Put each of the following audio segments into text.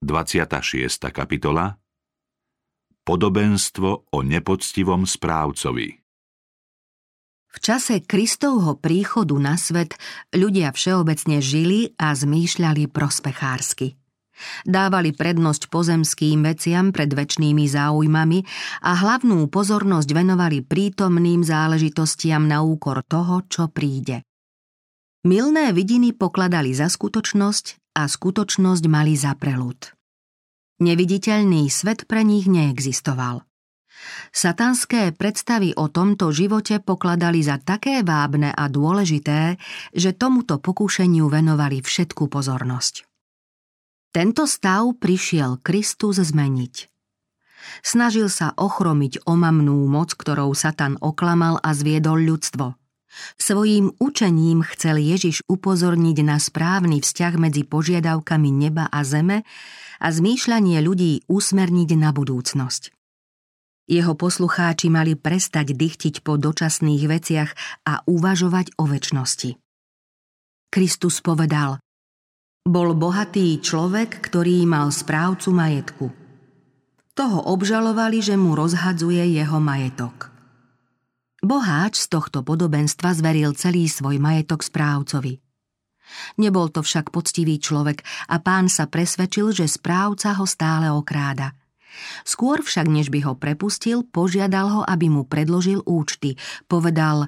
26. kapitola Podobenstvo o nepoctivom správcovi V čase Kristovho príchodu na svet ľudia všeobecne žili a zmýšľali prospechársky. Dávali prednosť pozemským veciam pred väčšnými záujmami a hlavnú pozornosť venovali prítomným záležitostiam na úkor toho, čo príde. Milné vidiny pokladali za skutočnosť a skutočnosť mali za prelud. Neviditeľný svet pre nich neexistoval. Satanské predstavy o tomto živote pokladali za také vábne a dôležité, že tomuto pokúšeniu venovali všetku pozornosť. Tento stav prišiel Kristus zmeniť. Snažil sa ochromiť omamnú moc, ktorou Satan oklamal a zviedol ľudstvo – Svojím učením chcel Ježiš upozorniť na správny vzťah medzi požiadavkami neba a zeme a zmýšľanie ľudí usmerniť na budúcnosť. Jeho poslucháči mali prestať dychtiť po dočasných veciach a uvažovať o väčšnosti. Kristus povedal, bol bohatý človek, ktorý mal správcu majetku. Toho obžalovali, že mu rozhadzuje jeho majetok. Boháč z tohto podobenstva zveril celý svoj majetok správcovi. Nebol to však poctivý človek a pán sa presvedčil, že správca ho stále okráda. Skôr však, než by ho prepustil, požiadal ho, aby mu predložil účty. Povedal,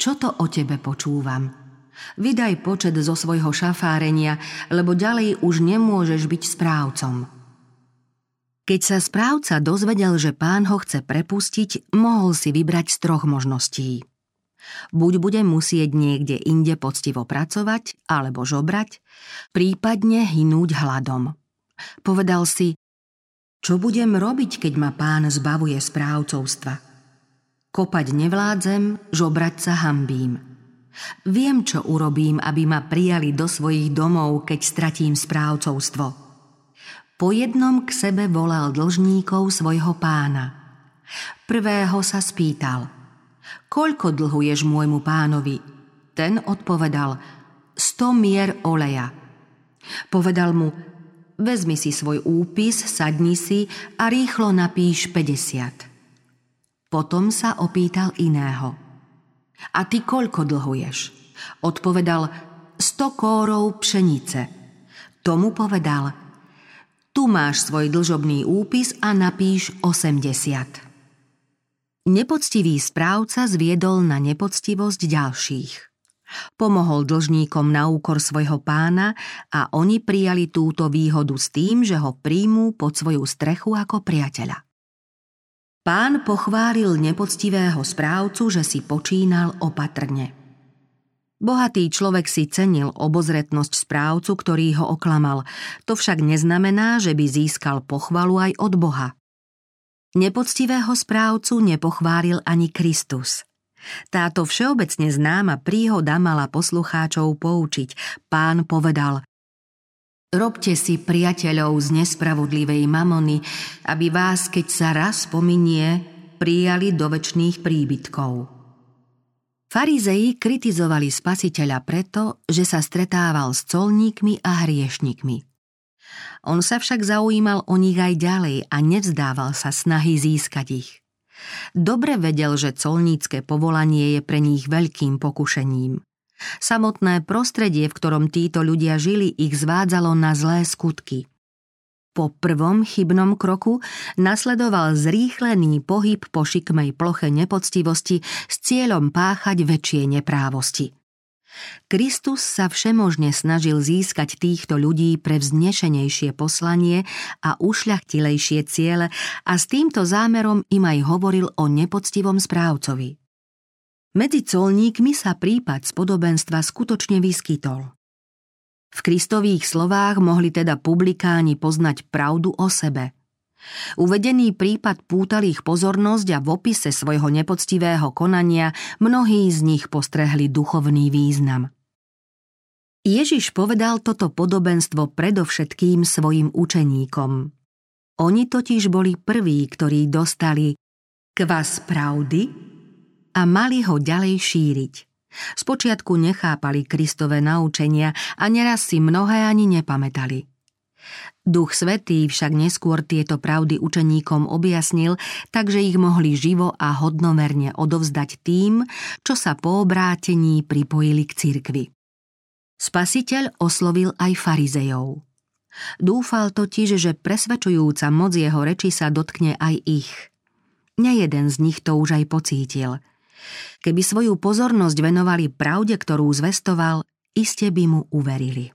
čo to o tebe počúvam? Vydaj počet zo svojho šafárenia, lebo ďalej už nemôžeš byť správcom. Keď sa správca dozvedel, že pán ho chce prepustiť, mohol si vybrať z troch možností. Buď bude musieť niekde inde poctivo pracovať, alebo žobrať, prípadne hynúť hladom. Povedal si, čo budem robiť, keď ma pán zbavuje správcovstva? Kopať nevládzem, žobrať sa hambím. Viem, čo urobím, aby ma prijali do svojich domov, keď stratím správcovstvo. Po jednom k sebe volal dlžníkov svojho pána. Prvého sa spýtal, koľko dlhuješ môjmu pánovi? Ten odpovedal, sto mier oleja. Povedal mu, vezmi si svoj úpis, sadni si a rýchlo napíš 50. Potom sa opýtal iného. A ty koľko dlhuješ? Odpovedal, sto kórov pšenice. Tomu povedal, tu máš svoj dlžobný úpis a napíš 80. Nepoctivý správca zviedol na nepoctivosť ďalších. Pomohol dlžníkom na úkor svojho pána a oni prijali túto výhodu s tým, že ho príjmú pod svoju strechu ako priateľa. Pán pochválil nepoctivého správcu, že si počínal opatrne – Bohatý človek si cenil obozretnosť správcu, ktorý ho oklamal. To však neznamená, že by získal pochvalu aj od Boha. Nepoctivého správcu nepochválil ani Kristus. Táto všeobecne známa príhoda mala poslucháčov poučiť. Pán povedal Robte si priateľov z nespravodlivej mamony, aby vás, keď sa raz pominie, prijali do väčšných príbytkov. Farizei kritizovali spasiteľa preto, že sa stretával s colníkmi a hriešnikmi. On sa však zaujímal o nich aj ďalej a nevzdával sa snahy získať ich. Dobre vedel, že colnícke povolanie je pre nich veľkým pokušením. Samotné prostredie, v ktorom títo ľudia žili, ich zvádzalo na zlé skutky. Po prvom chybnom kroku nasledoval zrýchlený pohyb po šikmej ploche nepoctivosti s cieľom páchať väčšie neprávosti. Kristus sa všemožne snažil získať týchto ľudí pre vznešenejšie poslanie a ušľachtilejšie ciele a s týmto zámerom im aj hovoril o nepoctivom správcovi. Medzi colníkmi sa prípad z podobenstva skutočne vyskytol. V Kristových slovách mohli teda publikáni poznať pravdu o sebe. Uvedený prípad pútal ich pozornosť a v opise svojho nepoctivého konania mnohí z nich postrehli duchovný význam. Ježiš povedal toto podobenstvo predovšetkým svojim učeníkom. Oni totiž boli prví, ktorí dostali kvas pravdy a mali ho ďalej šíriť. Spočiatku nechápali Kristové naučenia a neraz si mnohé ani nepamätali. Duch Svetý však neskôr tieto pravdy učeníkom objasnil, takže ich mohli živo a hodnomerne odovzdať tým, čo sa po obrátení pripojili k cirkvi. Spasiteľ oslovil aj farizejov. Dúfal totiž, že presvedčujúca moc jeho reči sa dotkne aj ich. Nejeden z nich to už aj pocítil. Keby svoju pozornosť venovali pravde, ktorú zvestoval, iste by mu uverili.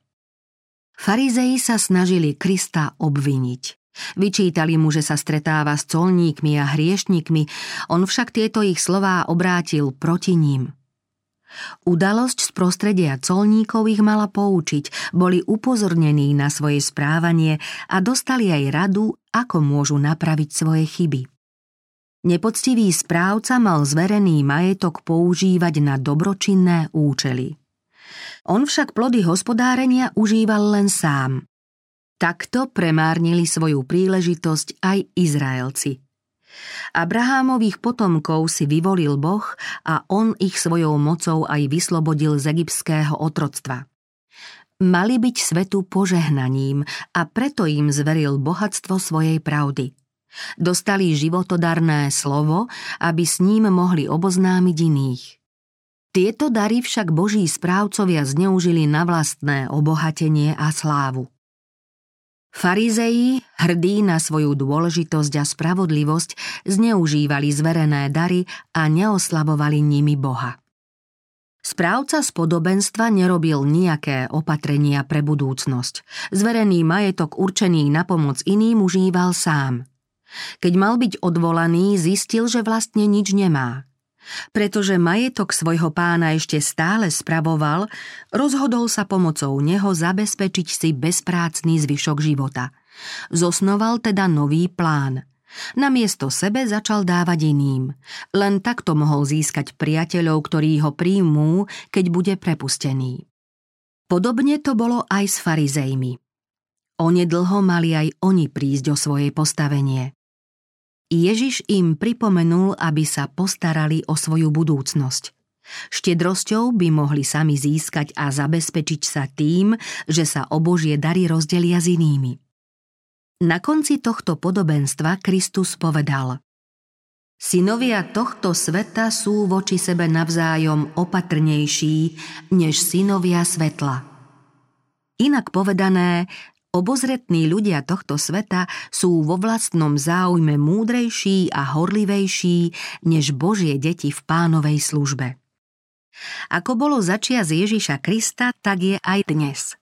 Farizei sa snažili Krista obviniť. Vyčítali mu, že sa stretáva s colníkmi a hriešnikmi, on však tieto ich slová obrátil proti ním. Udalosť z prostredia colníkov ich mala poučiť, boli upozornení na svoje správanie a dostali aj radu, ako môžu napraviť svoje chyby. Nepoctivý správca mal zverený majetok používať na dobročinné účely. On však plody hospodárenia užíval len sám. Takto premárnili svoju príležitosť aj Izraelci. Abrahámových potomkov si vyvolil Boh a on ich svojou mocou aj vyslobodil z egyptského otroctva. Mali byť svetu požehnaním a preto im zveril bohatstvo svojej pravdy. Dostali životodarné slovo, aby s ním mohli oboznámiť iných. Tieto dary však boží správcovia zneužili na vlastné obohatenie a slávu. Farizeji, hrdí na svoju dôležitosť a spravodlivosť, zneužívali zverené dary a neoslabovali nimi Boha. Správca z podobenstva nerobil nejaké opatrenia pre budúcnosť. Zverený majetok určený na pomoc iným užíval sám. Keď mal byť odvolaný, zistil, že vlastne nič nemá. Pretože majetok svojho pána ešte stále spravoval, rozhodol sa pomocou neho zabezpečiť si bezprácný zvyšok života. Zosnoval teda nový plán. Namiesto sebe začal dávať iným. Len takto mohol získať priateľov, ktorí ho príjmú, keď bude prepustený. Podobne to bolo aj s farizejmi. Onedlho mali aj oni prísť o svoje postavenie. Ježiš im pripomenul, aby sa postarali o svoju budúcnosť. Štedrosťou by mohli sami získať a zabezpečiť sa tým, že sa o Božie dary rozdelia s inými. Na konci tohto podobenstva Kristus povedal Synovia tohto sveta sú voči sebe navzájom opatrnejší než synovia svetla. Inak povedané, Obozretní ľudia tohto sveta sú vo vlastnom záujme múdrejší a horlivejší než Božie deti v pánovej službe. Ako bolo začia z Ježiša Krista, tak je aj dnes.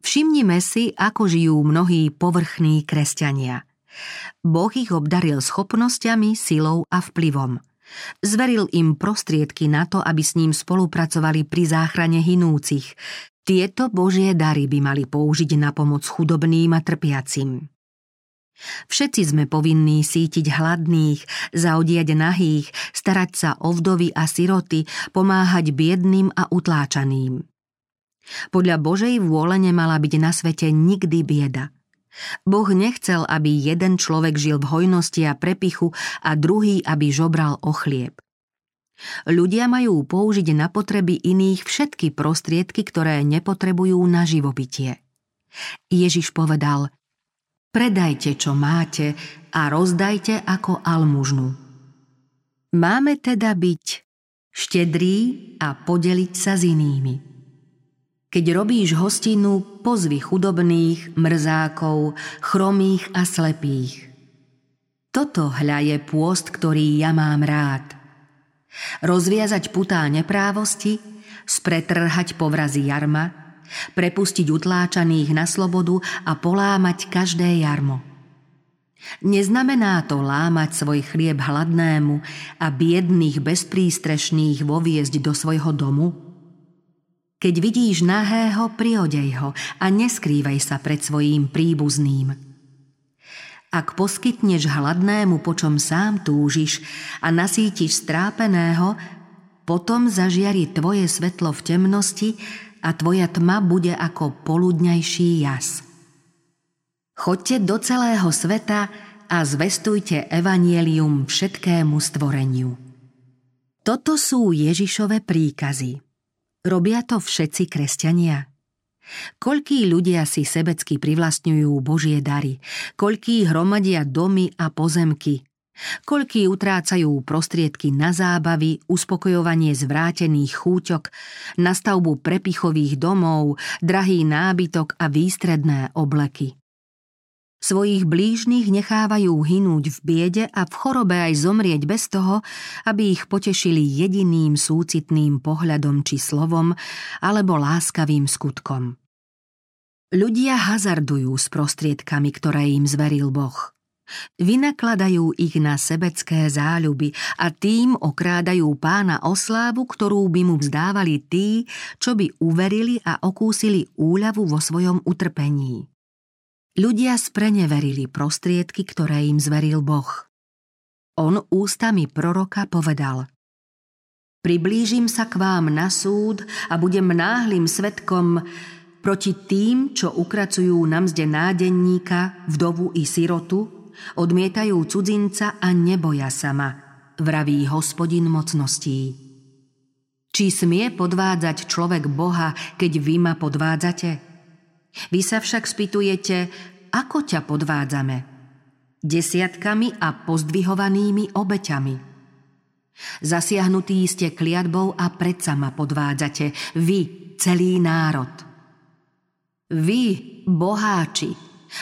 Všimnime si, ako žijú mnohí povrchní kresťania. Boh ich obdaril schopnosťami, silou a vplyvom. Zveril im prostriedky na to, aby s ním spolupracovali pri záchrane hinúcich, tieto božie dary by mali použiť na pomoc chudobným a trpiacim. Všetci sme povinní sítiť hladných, zaodiať nahých, starať sa o vdovy a siroty, pomáhať biedným a utláčaným. Podľa Božej vôle nemala byť na svete nikdy bieda. Boh nechcel, aby jeden človek žil v hojnosti a prepichu a druhý, aby žobral o chlieb. Ľudia majú použiť na potreby iných všetky prostriedky, ktoré nepotrebujú na živobytie. Ježiš povedal, predajte, čo máte a rozdajte ako almužnu. Máme teda byť štedrí a podeliť sa s inými. Keď robíš hostinu, pozvi chudobných, mrzákov, chromých a slepých. Toto hľa je pôst, ktorý ja mám rád – Rozviazať putá neprávosti, spretrhať povrazy jarma, prepustiť utláčaných na slobodu a polámať každé jarmo. Neznamená to lámať svoj chlieb hladnému a biedných bezprístrešných voviezť do svojho domu? Keď vidíš nahého, priodej ho a neskrývaj sa pred svojím príbuzným. Ak poskytneš hladnému, po čom sám túžiš a nasítiš strápeného, potom zažiari tvoje svetlo v temnosti a tvoja tma bude ako poludňajší jas. Choďte do celého sveta a zvestujte evanielium všetkému stvoreniu. Toto sú Ježišove príkazy. Robia to všetci kresťania? Koľkí ľudia si sebecky privlastňujú Božie dary, koľkí hromadia domy a pozemky, koľkí utrácajú prostriedky na zábavy, uspokojovanie zvrátených chúťok, na stavbu prepichových domov, drahý nábytok a výstredné obleky. Svojich blížnych nechávajú hynúť v biede a v chorobe aj zomrieť bez toho, aby ich potešili jediným súcitným pohľadom či slovom alebo láskavým skutkom. Ľudia hazardujú s prostriedkami, ktoré im zveril Boh. Vynakladajú ich na sebecké záľuby a tým okrádajú pána o slávu, ktorú by mu vzdávali tí, čo by uverili a okúsili úľavu vo svojom utrpení. Ľudia spreneverili prostriedky, ktoré im zveril Boh. On ústami proroka povedal Priblížim sa k vám na súd a budem náhlým svetkom proti tým, čo ukracujú na mzde nádenníka, vdovu i sirotu, odmietajú cudzinca a neboja sama, vraví hospodin mocností. Či smie podvádzať človek Boha, keď vy ma podvádzate? Vy sa však spýtujete, ako ťa podvádzame? Desiatkami a pozdvihovanými obeťami. Zasiahnutí ste kliatbou a predsa ma podvádzate, vy, celý národ. Vy, boháči,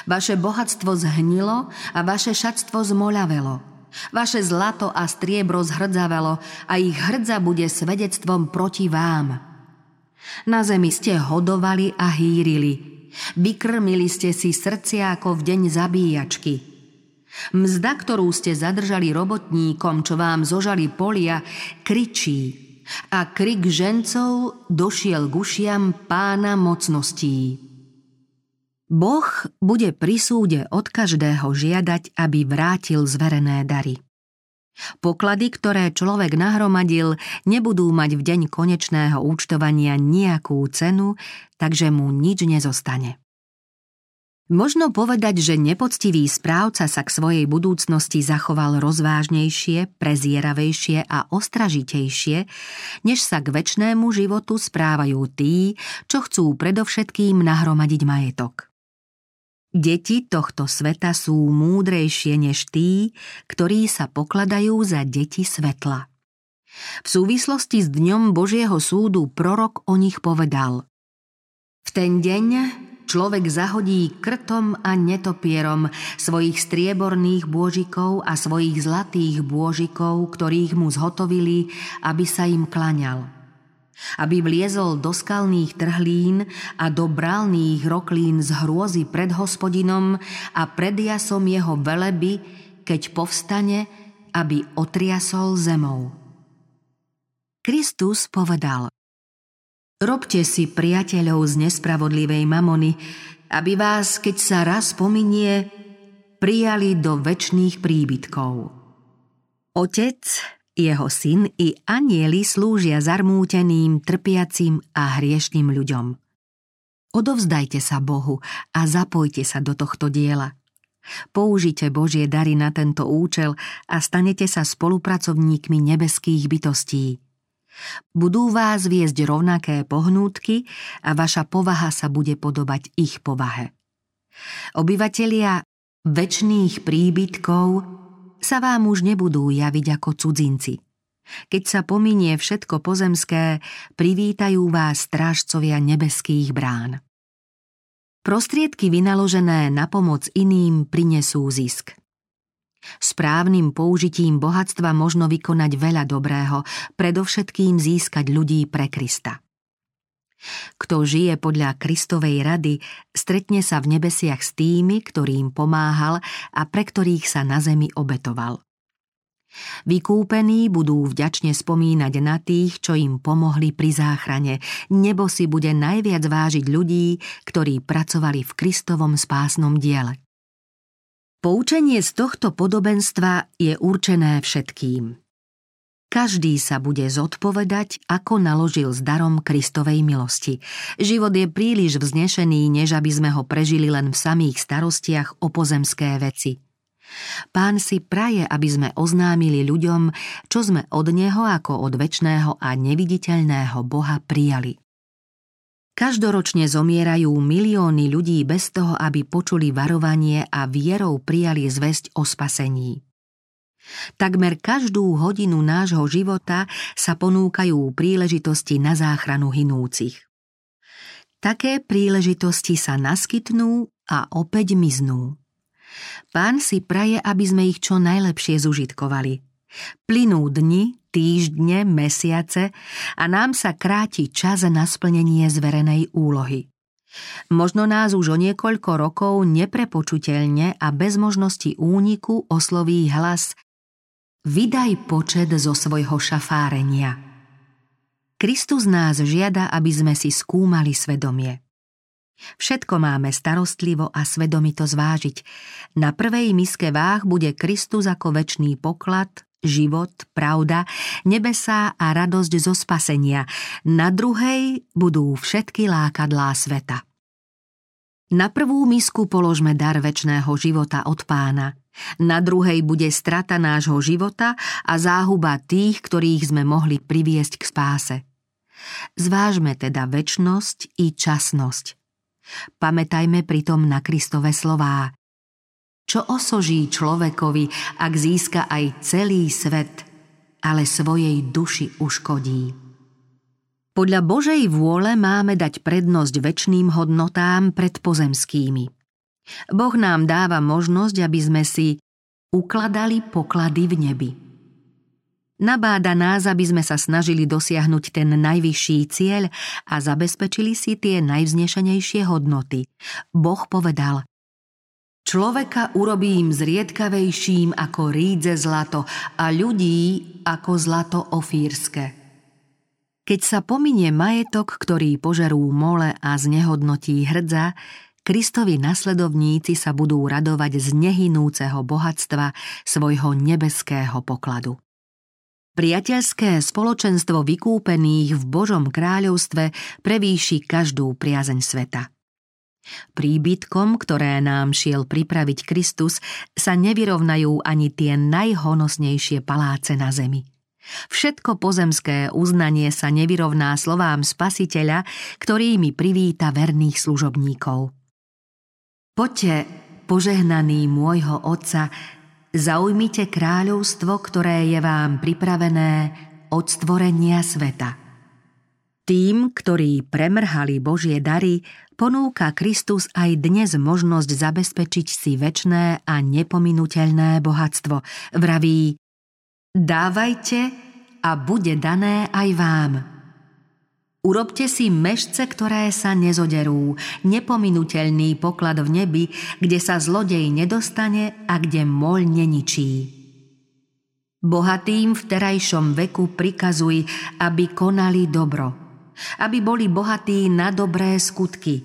vaše bohatstvo zhnilo a vaše šatstvo zmoľavelo. Vaše zlato a striebro zhrdzavelo a ich hrdza bude svedectvom proti vám. Na zemi ste hodovali a hýrili, Vykrmili ste si srdcia ako v deň zabíjačky. Mzda, ktorú ste zadržali robotníkom, čo vám zožali polia, kričí a krik žencov došiel k ušiam pána mocností. Boh bude pri súde od každého žiadať, aby vrátil zverené dary. Poklady, ktoré človek nahromadil, nebudú mať v deň konečného účtovania nejakú cenu, takže mu nič nezostane. Možno povedať, že nepoctivý správca sa k svojej budúcnosti zachoval rozvážnejšie, prezieravejšie a ostražitejšie, než sa k väčšnému životu správajú tí, čo chcú predovšetkým nahromadiť majetok. Deti tohto sveta sú múdrejšie než tí, ktorí sa pokladajú za deti svetla. V súvislosti s dňom Božieho súdu prorok o nich povedal V ten deň človek zahodí krtom a netopierom svojich strieborných bôžikov a svojich zlatých bôžikov, ktorých mu zhotovili, aby sa im klaňal aby vliezol do skalných trhlín a do brálných roklín z hrôzy pred hospodinom a pred jasom jeho veleby, keď povstane, aby otriasol zemou. Kristus povedal Robte si priateľov z nespravodlivej mamony, aby vás, keď sa raz pominie, prijali do väčšných príbytkov. Otec jeho syn i anieli slúžia zarmúteným, trpiacim a hriešným ľuďom. Odovzdajte sa Bohu a zapojte sa do tohto diela. Použite Božie dary na tento účel a stanete sa spolupracovníkmi nebeských bytostí. Budú vás viesť rovnaké pohnútky a vaša povaha sa bude podobať ich povahe. Obyvatelia väčšných príbytkov sa vám už nebudú javiť ako cudzinci. Keď sa pominie všetko pozemské, privítajú vás strážcovia nebeských brán. Prostriedky vynaložené na pomoc iným prinesú zisk. Správnym použitím bohatstva možno vykonať veľa dobrého, predovšetkým získať ľudí pre Krista. Kto žije podľa Kristovej rady, stretne sa v nebesiach s tými, ktorým pomáhal a pre ktorých sa na zemi obetoval. Vykúpení budú vďačne spomínať na tých, čo im pomohli pri záchrane. Nebo si bude najviac vážiť ľudí, ktorí pracovali v Kristovom spásnom diele. Poučenie z tohto podobenstva je určené všetkým. Každý sa bude zodpovedať, ako naložil s darom Kristovej milosti. Život je príliš vznešený, než aby sme ho prežili len v samých starostiach o pozemské veci. Pán si praje, aby sme oznámili ľuďom, čo sme od Neho ako od väčšného a neviditeľného Boha prijali. Každoročne zomierajú milióny ľudí bez toho, aby počuli varovanie a vierou prijali zväzť o spasení. Takmer každú hodinu nášho života sa ponúkajú príležitosti na záchranu hinúcich. Také príležitosti sa naskytnú a opäť miznú. Pán si praje, aby sme ich čo najlepšie zužitkovali. Plynú dni, týždne, mesiace a nám sa kráti čas na splnenie zverenej úlohy. Možno nás už o niekoľko rokov neprepočuteľne a bez možnosti úniku osloví hlas Vydaj počet zo svojho šafárenia. Kristus nás žiada, aby sme si skúmali svedomie. Všetko máme starostlivo a svedomito zvážiť. Na prvej miske váh bude Kristus ako väčší poklad, život, pravda, nebesá a radosť zo spasenia. Na druhej budú všetky lákadlá sveta. Na prvú misku položme dar väčšného života od pána. Na druhej bude strata nášho života a záhuba tých, ktorých sme mohli priviesť k spáse. Zvážme teda väčnosť i časnosť. Pamätajme pritom na Kristove slová. Čo osoží človekovi, ak získa aj celý svet, ale svojej duši uškodí? Podľa Božej vôle máme dať prednosť väčšným hodnotám pred pozemskými. Boh nám dáva možnosť, aby sme si ukladali poklady v nebi. Nabáda nás, aby sme sa snažili dosiahnuť ten najvyšší cieľ a zabezpečili si tie najvznešenejšie hodnoty. Boh povedal, Človeka urobím zriedkavejším ako rídze zlato a ľudí ako zlato ofírske. Keď sa pominie majetok, ktorý požerú mole a znehodnotí hrdza, Kristovi nasledovníci sa budú radovať z nehynúceho bohatstva svojho nebeského pokladu. Priateľské spoločenstvo vykúpených v Božom kráľovstve prevýši každú priazeň sveta. Príbytkom, ktoré nám šiel pripraviť Kristus, sa nevyrovnajú ani tie najhonosnejšie paláce na zemi. Všetko pozemské uznanie sa nevyrovná slovám spasiteľa, ktorými privíta verných služobníkov. Poďte, požehnaný môjho Otca, zaujmite kráľovstvo, ktoré je vám pripravené od stvorenia sveta. Tým, ktorí premrhali Božie dary, ponúka Kristus aj dnes možnosť zabezpečiť si väčné a nepominuteľné bohatstvo. Vraví, dávajte a bude dané aj vám. Urobte si mešce, ktoré sa nezoderú, nepominuteľný poklad v nebi, kde sa zlodej nedostane a kde moľ neničí. Bohatým v terajšom veku prikazuj, aby konali dobro – aby boli bohatí na dobré skutky,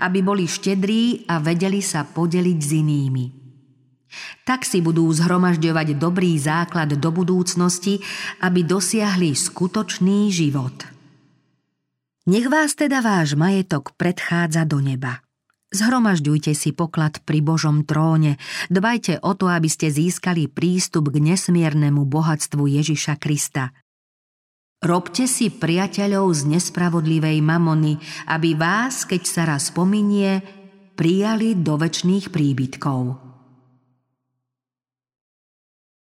aby boli štedrí a vedeli sa podeliť s inými. Tak si budú zhromažďovať dobrý základ do budúcnosti, aby dosiahli skutočný život. Nech vás teda váš majetok predchádza do neba. Zhromažďujte si poklad pri Božom tróne, dbajte o to, aby ste získali prístup k nesmiernemu bohatstvu Ježiša Krista – Robte si priateľov z nespravodlivej mamony, aby vás, keď sa raz pominie, prijali do väčšných príbytkov.